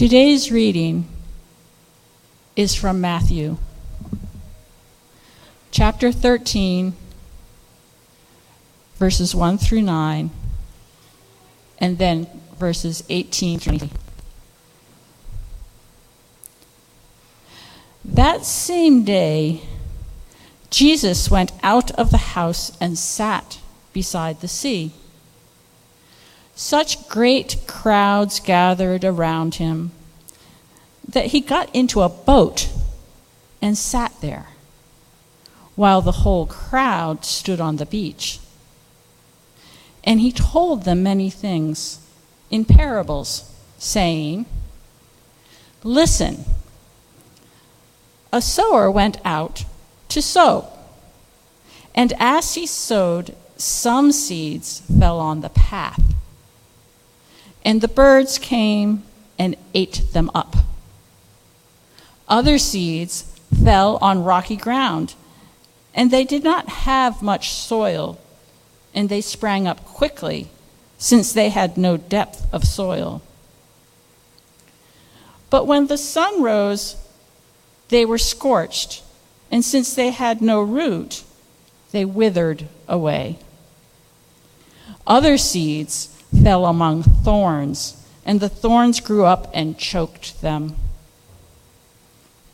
Today's reading is from Matthew, chapter 13, verses 1 through 9, and then verses 18 through 20. That same day, Jesus went out of the house and sat beside the sea. Such great crowds gathered around him that he got into a boat and sat there, while the whole crowd stood on the beach. And he told them many things in parables, saying, Listen, a sower went out to sow. And as he sowed, some seeds fell on the path, and the birds came and ate them up. Other seeds fell on rocky ground, and they did not have much soil, and they sprang up quickly, since they had no depth of soil. But when the sun rose, they were scorched, and since they had no root, they withered away. Other seeds fell among thorns, and the thorns grew up and choked them.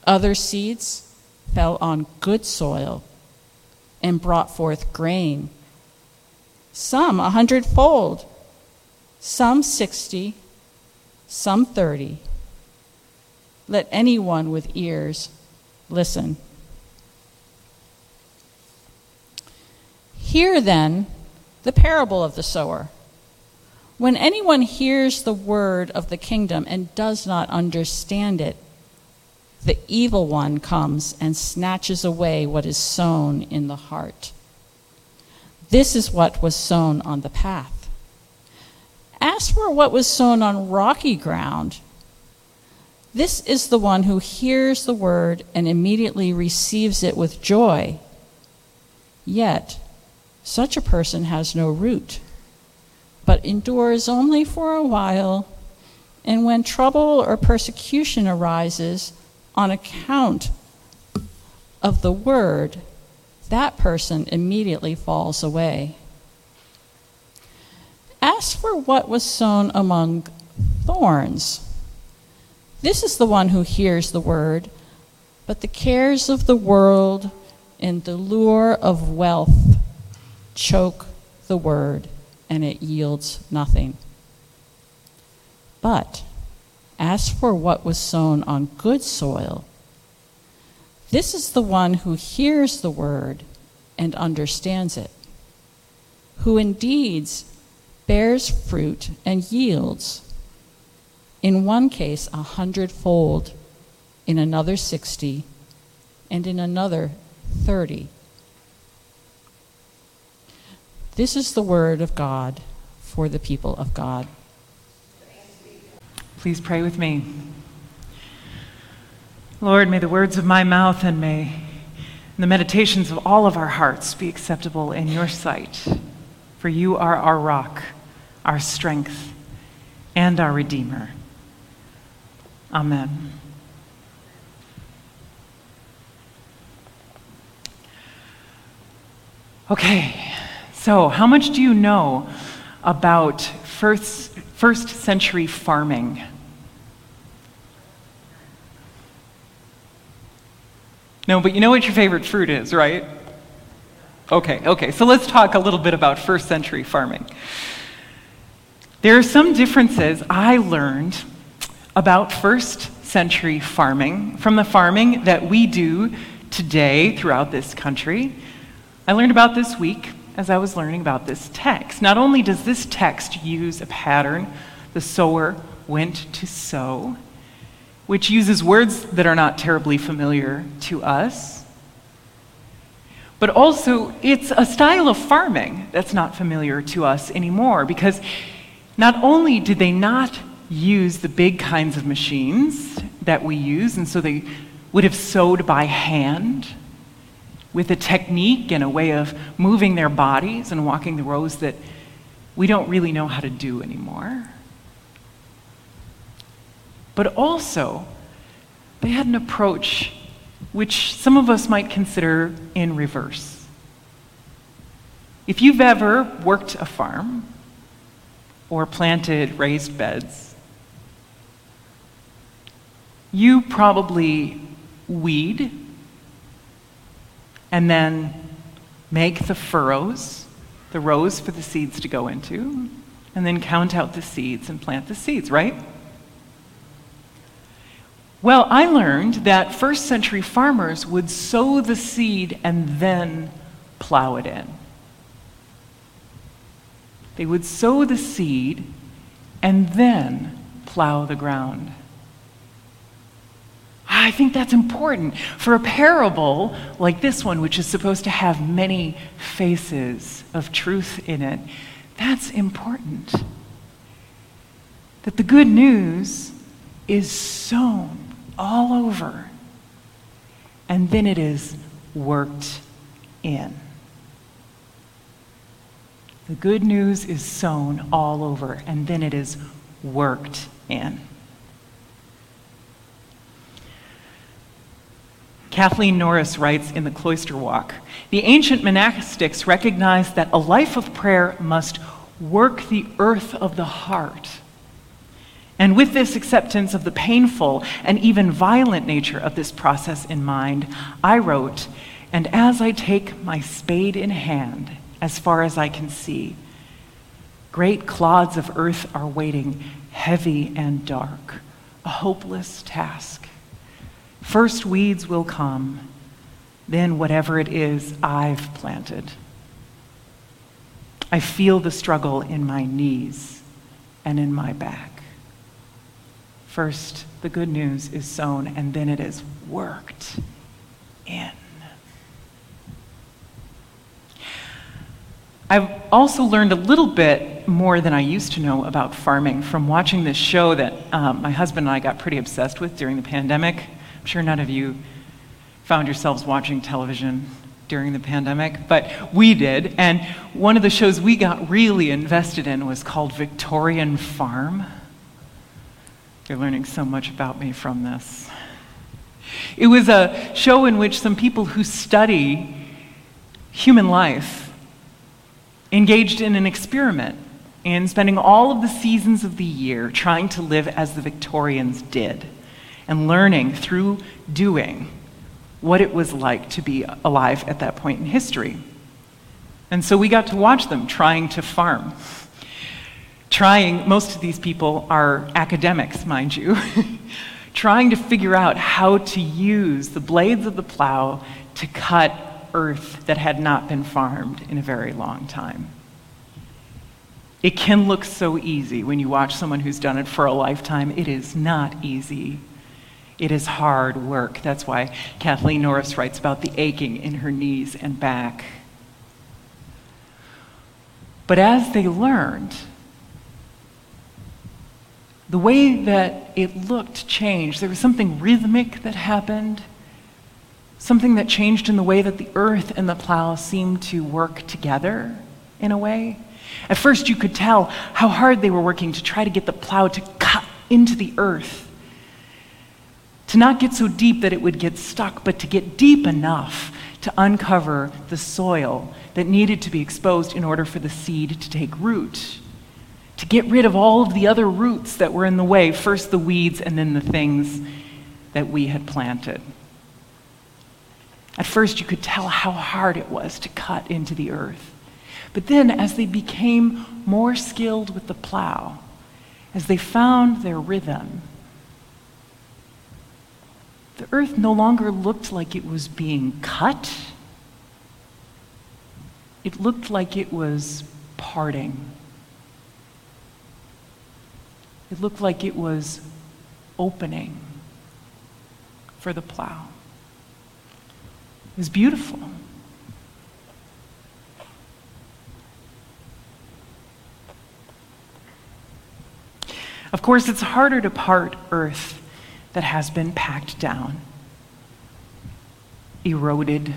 Other seeds fell on good soil and brought forth grain. Some a hundredfold, some sixty, some thirty. Let anyone with ears listen. Hear then the parable of the sower. When anyone hears the word of the kingdom and does not understand it, the evil one comes and snatches away what is sown in the heart. This is what was sown on the path. As for what was sown on rocky ground, this is the one who hears the word and immediately receives it with joy. Yet, such a person has no root, but endures only for a while, and when trouble or persecution arises on account of the word, that person immediately falls away. As for what was sown among thorns, this is the one who hears the word, but the cares of the world and the lure of wealth choke the word, and it yields nothing. But as for what was sown on good soil, this is the one who hears the word and understands it, who indeed bears fruit and yields in one case, a hundredfold, in another, 60, and in another, 30. This is the word of God for the people of God. Please pray with me. Lord, may the words of my mouth and may the meditations of all of our hearts be acceptable in your sight. For you are our rock, our strength, and our Redeemer. Amen. Okay, so how much do you know about first, first century farming? No, but you know what your favorite fruit is, right? Okay, okay, so let's talk a little bit about first century farming. There are some differences I learned about first century farming from the farming that we do today throughout this country. I learned about this week as I was learning about this text. Not only does this text use a pattern, the sower went to sow, which uses words that are not terribly familiar to us, but also it's a style of farming that's not familiar to us anymore because not only did they not use the big kinds of machines that we use, and so they would have sowed by hand with a technique and a way of moving their bodies and walking the rows that we don't really know how to do anymore. But also, they had an approach which some of us might consider in reverse. If you've ever worked a farm or planted raised beds, you probably weed and then make the furrows, the rows for the seeds to go into, and then count out the seeds and plant the seeds, right? Well, I learned that first century farmers would sow the seed and then plow it in. They would sow the seed and then plow the ground. I think that's important for a parable like this one, which is supposed to have many faces of truth in it. That's important. That the good news is sown all over, and then it is worked in. The good news is sown all over, and then it is worked in. Kathleen Norris writes in The Cloister Walk The ancient monastics recognized that a life of prayer must work the earth of the heart. And with this acceptance of the painful and even violent nature of this process in mind, I wrote, And as I take my spade in hand, as far as I can see, great clods of earth are waiting, heavy and dark, a hopeless task. First, weeds will come, then, whatever it is I've planted. I feel the struggle in my knees and in my back. First, the good news is sown, and then it is worked in. I've also learned a little bit more than I used to know about farming from watching this show that um, my husband and I got pretty obsessed with during the pandemic. I'm sure none of you found yourselves watching television during the pandemic, but we did. And one of the shows we got really invested in was called Victorian Farm. You're learning so much about me from this. It was a show in which some people who study human life engaged in an experiment in spending all of the seasons of the year trying to live as the Victorians did and learning through doing what it was like to be alive at that point in history. And so we got to watch them trying to farm. Trying, most of these people are academics, mind you, trying to figure out how to use the blades of the plow to cut earth that had not been farmed in a very long time. It can look so easy when you watch someone who's done it for a lifetime. It is not easy. It is hard work. That's why Kathleen Norris writes about the aching in her knees and back. But as they learned, the way that it looked changed. There was something rhythmic that happened, something that changed in the way that the earth and the plow seemed to work together in a way. At first, you could tell how hard they were working to try to get the plow to cut into the earth to not get so deep that it would get stuck, but to get deep enough to uncover the soil that needed to be exposed in order for the seed to take root. To get rid of all of the other roots that were in the way, first the weeds and then the things that we had planted. At first, you could tell how hard it was to cut into the earth. But then, as they became more skilled with the plow, as they found their rhythm, the earth no longer looked like it was being cut, it looked like it was parting. It looked like it was opening for the plow. It was beautiful. Of course, it's harder to part earth that has been packed down, eroded,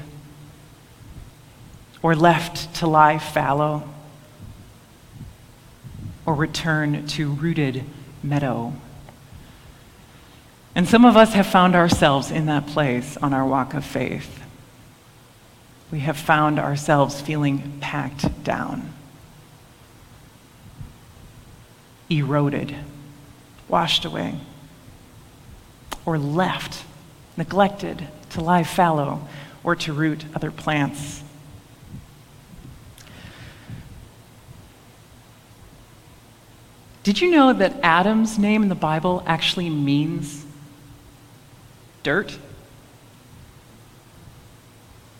or left to lie fallow, or return to rooted meadow. And some of us have found ourselves in that place on our walk of faith. We have found ourselves feeling packed down, eroded, washed away, or left, neglected to lie fallow or to root other plants. Did you know that Adam's name in the Bible actually means dirt?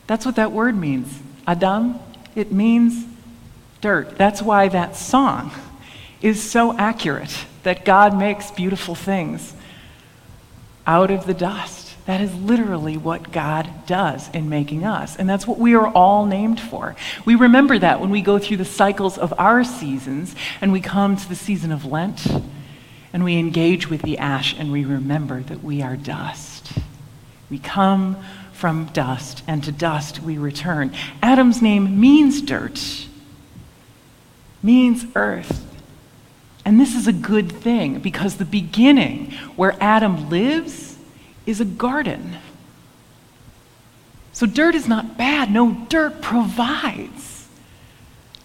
That's what that word means. Adam, it means dirt. That's why that song is so accurate that God makes beautiful things out of the dust. That is literally what God does in making us. And that's what we are all named for. We remember that when we go through the cycles of our seasons and we come to the season of Lent and we engage with the ash and we remember that we are dust. We come from dust and to dust we return. Adam's name means dirt, means earth. And this is a good thing because the beginning where Adam lives is a garden. So dirt is not bad. No, dirt provides.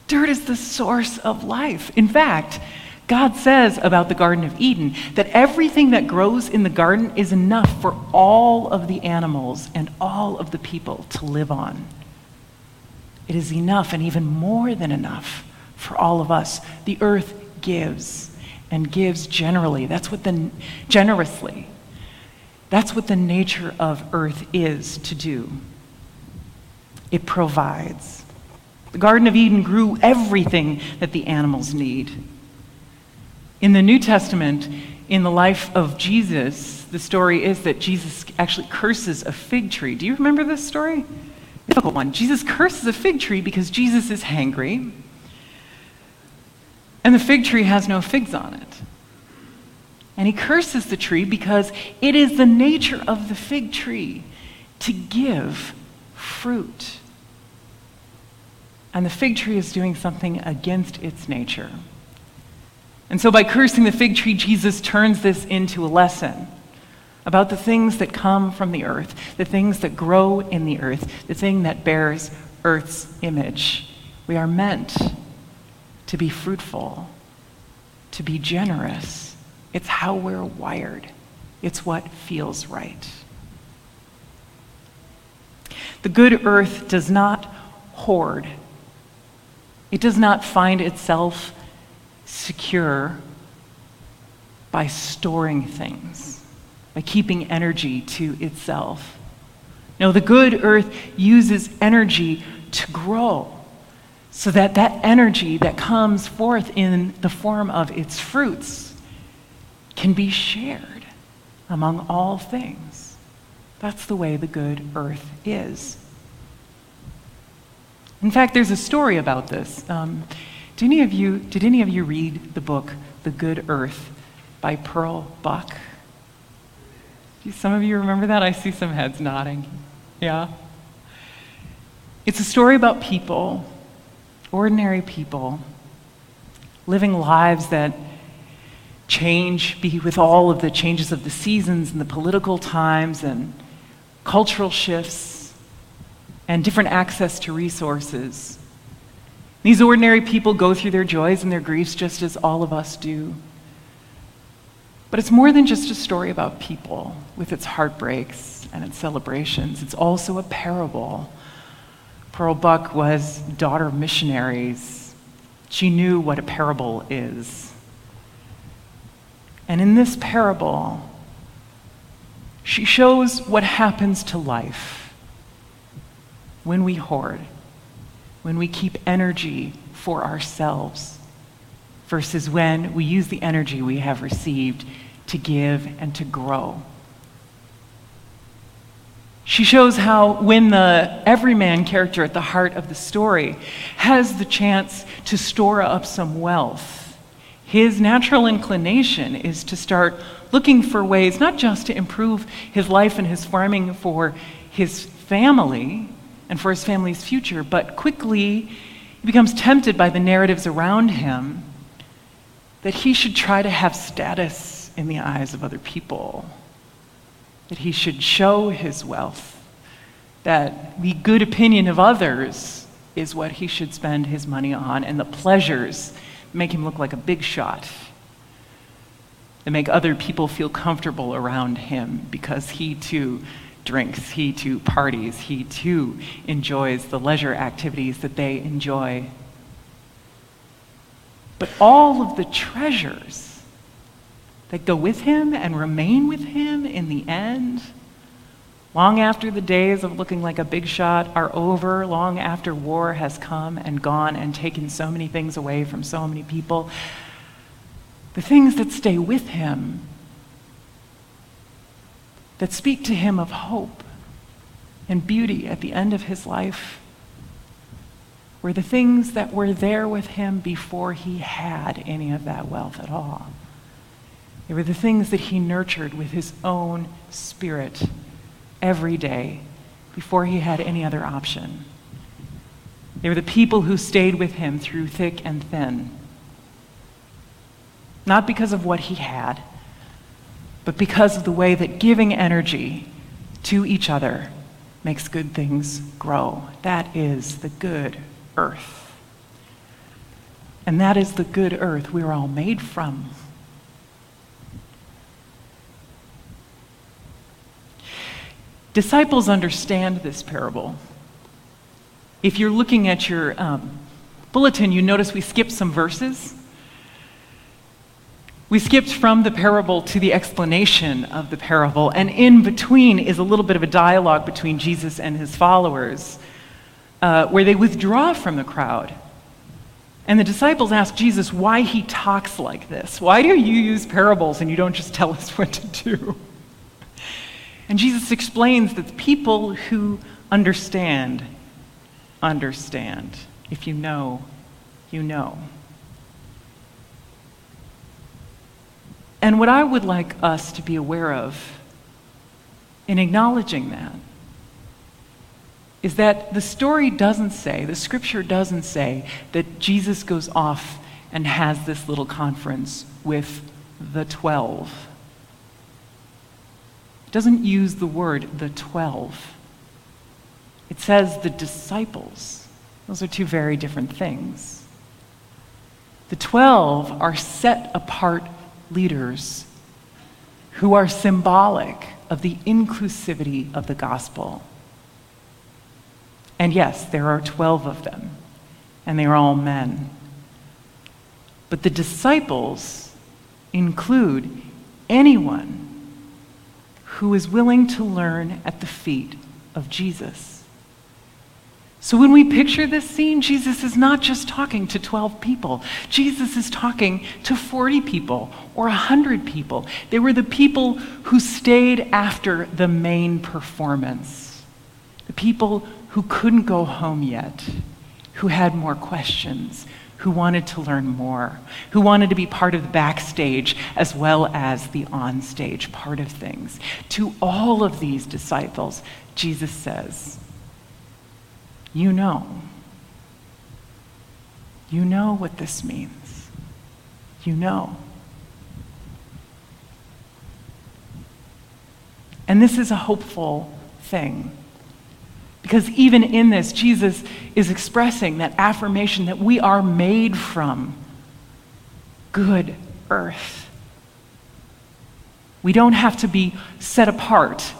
Dirt is the source of life. In fact, God says about the Garden of Eden that everything that grows in the garden is enough for all of the animals and all of the people to live on. It is enough and even more than enough for all of us. The earth gives and gives generally. That's what the generously. That's what the nature of earth is to do. It provides. The Garden of Eden grew everything that the animals need. In the New Testament, in the life of Jesus, the story is that Jesus actually curses a fig tree. Do you remember this story? Difficult one. Jesus curses a fig tree because Jesus is hangry, and the fig tree has no figs on it. And he curses the tree because it is the nature of the fig tree to give fruit. And the fig tree is doing something against its nature. And so, by cursing the fig tree, Jesus turns this into a lesson about the things that come from the earth, the things that grow in the earth, the thing that bears earth's image. We are meant to be fruitful, to be generous it's how we're wired, it's what feels right. The good earth does not hoard, it does not find itself secure by storing things, by keeping energy to itself. No, the good earth uses energy to grow so that that energy that comes forth in the form of its fruits can be shared among all things. That's the way the good earth is. In fact, there's a story about this. Um, did, any of you, did any of you read the book, The Good Earth, by Pearl Buck? Do some of you remember that? I see some heads nodding. Yeah? It's a story about people, ordinary people, living lives that change, be with all of the changes of the seasons and the political times and cultural shifts and different access to resources. These ordinary people go through their joys and their griefs just as all of us do. But it's more than just a story about people with its heartbreaks and its celebrations. It's also a parable. Pearl Buck was daughter of missionaries. She knew what a parable is. And in this parable, she shows what happens to life when we hoard, when we keep energy for ourselves, versus when we use the energy we have received to give and to grow. She shows how, when the everyman character at the heart of the story has the chance to store up some wealth, his natural inclination is to start looking for ways not just to improve his life and his farming for his family and for his family's future, but quickly he becomes tempted by the narratives around him that he should try to have status in the eyes of other people. That he should show his wealth, that the good opinion of others is what he should spend his money on, and the pleasures make him look like a big shot, that make other people feel comfortable around him because he too drinks, he too parties, he too enjoys the leisure activities that they enjoy. But all of the treasures that go with him and remain with him in the end, long after the days of looking like a big shot are over, long after war has come and gone and taken so many things away from so many people, the things that stay with him that speak to him of hope and beauty at the end of his life were the things that were there with him before he had any of that wealth at all. They were the things that he nurtured with his own spirit every day before he had any other option. They were the people who stayed with him through thick and thin. Not because of what he had, but because of the way that giving energy to each other makes good things grow. That is the good earth. And that is the good earth we're all made from. Disciples understand this parable. If you're looking at your um, bulletin, you notice we skipped some verses. We skipped from the parable to the explanation of the parable, and in between is a little bit of a dialogue between Jesus and his followers, uh, where they withdraw from the crowd. And the disciples ask Jesus why he talks like this. Why do you use parables and you don't just tell us what to do? And Jesus explains that people who understand, understand. If you know, you know. And what I would like us to be aware of in acknowledging that is that the story doesn't say, the scripture doesn't say, that Jesus goes off and has this little conference with the 12. Doesn't use the word the 12. It says the disciples. Those are two very different things. The 12 are set apart leaders who are symbolic of the inclusivity of the gospel. And yes, there are 12 of them, and they are all men. But the disciples include anyone who is willing to learn at the feet of Jesus. So when we picture this scene, Jesus is not just talking to 12 people. Jesus is talking to 40 people or 100 people. They were the people who stayed after the main performance, the people who couldn't go home yet, who had more questions, who wanted to learn more, who wanted to be part of the backstage as well as the onstage part of things. To all of these disciples, Jesus says, you know. You know what this means. You know. And this is a hopeful thing. Because even in this, Jesus is expressing that affirmation that we are made from good earth. We don't have to be set apart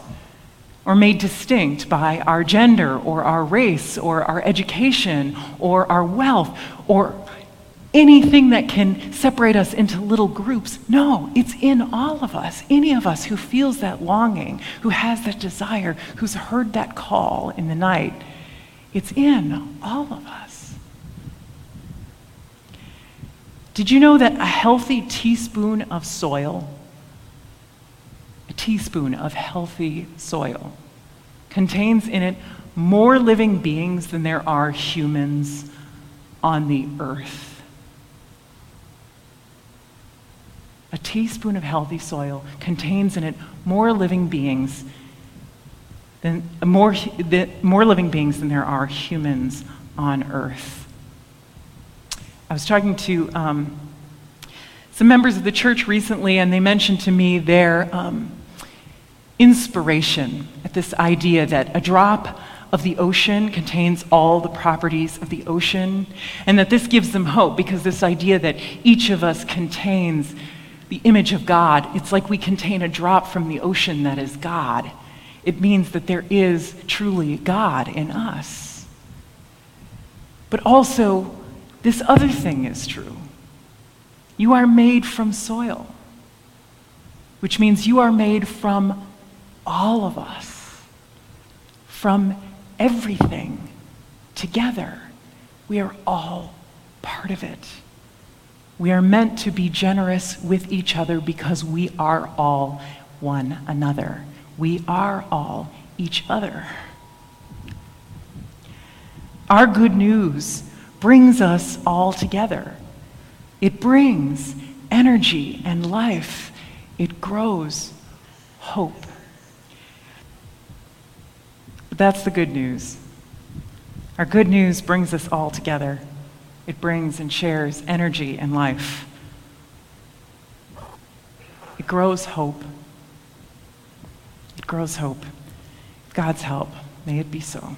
or made distinct by our gender or our race or our education or our wealth or anything that can separate us into little groups. No, it's in all of us. Any of us who feels that longing, who has that desire, who's heard that call in the night, it's in all of us. Did you know that a healthy teaspoon of soil a teaspoon of healthy soil contains in it more living beings than there are humans on the earth. A teaspoon of healthy soil contains in it more living beings than more, more living beings than there are humans on earth. I was talking to um, some members of the church recently, and they mentioned to me their um, inspiration at this idea that a drop of the ocean contains all the properties of the ocean, and that this gives them hope because this idea that each of us contains the image of God, it's like we contain a drop from the ocean that is God. It means that there is truly God in us. But also, this other thing is true. You are made from soil, which means you are made from all of us, from everything together. We are all part of it. We are meant to be generous with each other because we are all one another. We are all each other. Our good news brings us all together. It brings energy and life. It grows hope. That's the good news. Our good news brings us all together. It brings and shares energy and life. It grows hope. It grows hope. God's help. May it be so.